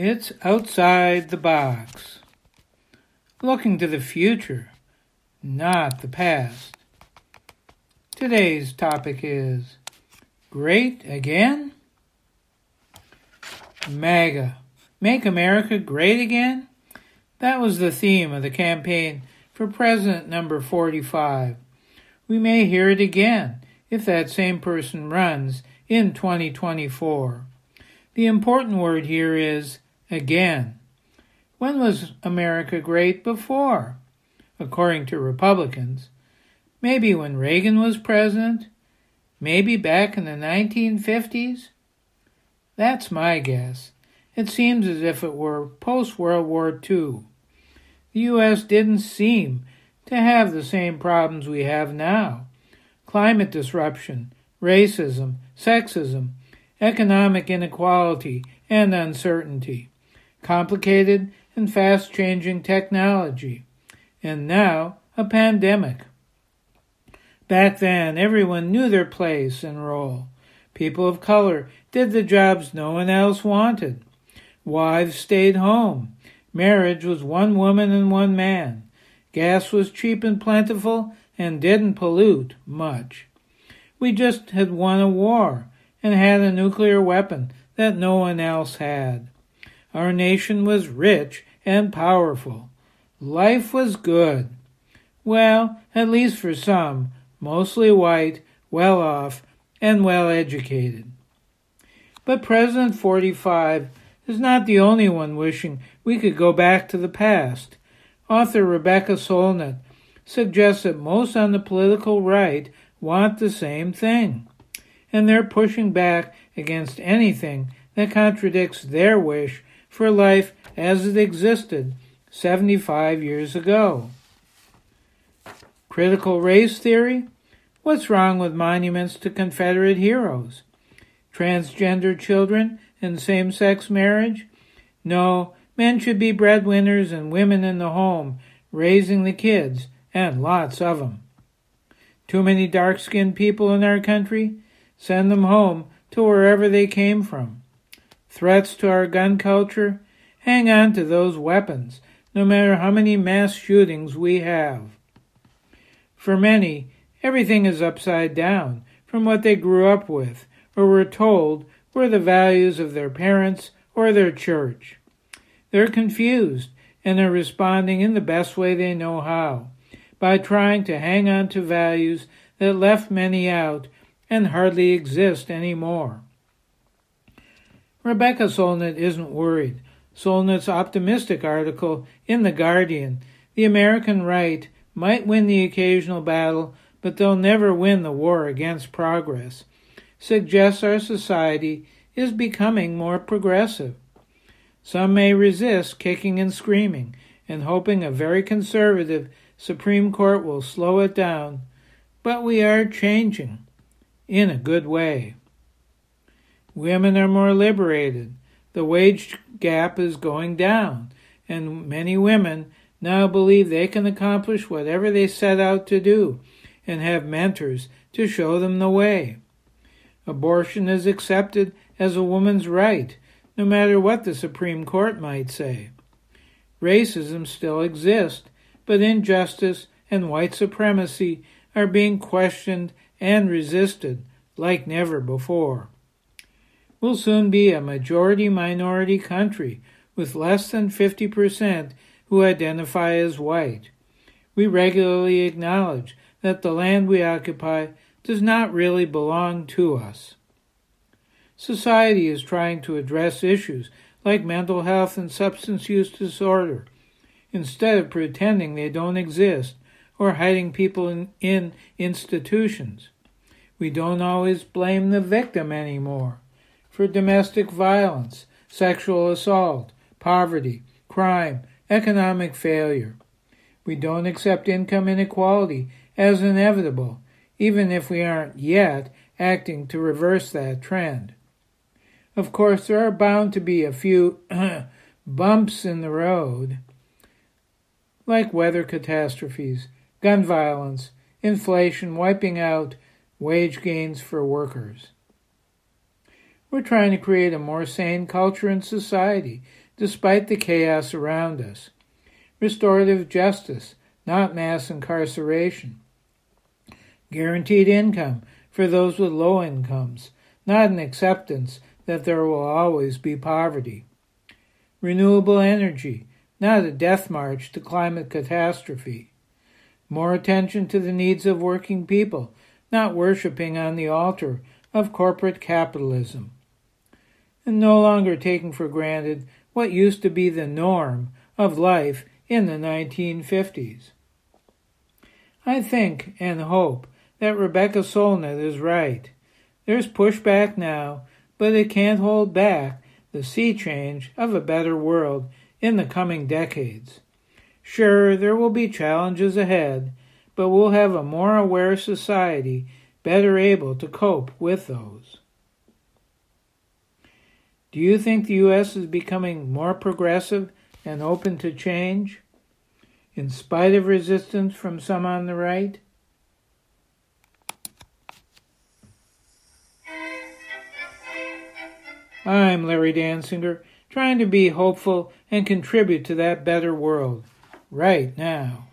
It's outside the box. Looking to the future, not the past. Today's topic is Great Again? MAGA. Make America Great Again? That was the theme of the campaign for President number 45. We may hear it again if that same person runs in 2024. The important word here is again. When was America great before? According to Republicans, maybe when Reagan was president, maybe back in the 1950s. That's my guess. It seems as if it were post World War II. The U.S. didn't seem to have the same problems we have now climate disruption, racism, sexism, economic inequality, and uncertainty, complicated and fast changing technology, and now a pandemic. Back then, everyone knew their place and role. People of color did the jobs no one else wanted. Wives stayed home. Marriage was one woman and one man. Gas was cheap and plentiful and didn't pollute much. We just had won a war and had a nuclear weapon that no one else had. Our nation was rich and powerful. Life was good. Well, at least for some, mostly white, well off, and well educated. But President 45 is not the only one wishing we could go back to the past. Author Rebecca Solnit suggests that most on the political right want the same thing, and they're pushing back against anything that contradicts their wish for life as it existed 75 years ago. Critical race theory? What's wrong with monuments to Confederate heroes? Transgender children and same sex marriage? No, men should be breadwinners and women in the home, raising the kids, and lots of them. Too many dark skinned people in our country? Send them home to wherever they came from. Threats to our gun culture? Hang on to those weapons, no matter how many mass shootings we have. For many, everything is upside down from what they grew up with or were told were the values of their parents or their church. They're confused and are responding in the best way they know how by trying to hang on to values that left many out and hardly exist anymore. Rebecca Solnit isn't worried. Solnit's optimistic article in The Guardian, The American Right might win the occasional battle, but they'll never win the war against progress, suggests our society is becoming more progressive. Some may resist kicking and screaming and hoping a very conservative Supreme Court will slow it down, but we are changing in a good way. Women are more liberated. The wage gap is going down, and many women now believe they can accomplish whatever they set out to do and have mentors to show them the way. Abortion is accepted as a woman's right, no matter what the Supreme Court might say. Racism still exists, but injustice and white supremacy are being questioned and resisted like never before. We'll soon be a majority minority country with less than 50% who identify as white. We regularly acknowledge that the land we occupy does not really belong to us. Society is trying to address issues like mental health and substance use disorder instead of pretending they don't exist or hiding people in, in institutions. We don't always blame the victim anymore for domestic violence, sexual assault, poverty, crime, economic failure. We don't accept income inequality as inevitable, even if we aren't yet acting to reverse that trend. Of course, there are bound to be a few bumps in the road like weather catastrophes, gun violence, inflation wiping out wage gains for workers. We're trying to create a more sane culture and society despite the chaos around us. Restorative justice, not mass incarceration. Guaranteed income for those with low incomes, not an acceptance that there will always be poverty. Renewable energy, not a death march to climate catastrophe. More attention to the needs of working people, not worshipping on the altar of corporate capitalism. And no longer taking for granted what used to be the norm of life in the 1950s. I think and hope that Rebecca Solnit is right. There's pushback now, but it can't hold back the sea change of a better world in the coming decades. Sure, there will be challenges ahead, but we'll have a more aware society better able to cope with those. Do you think the U.S. is becoming more progressive and open to change, in spite of resistance from some on the right? I'm Larry Dansinger, trying to be hopeful and contribute to that better world right now.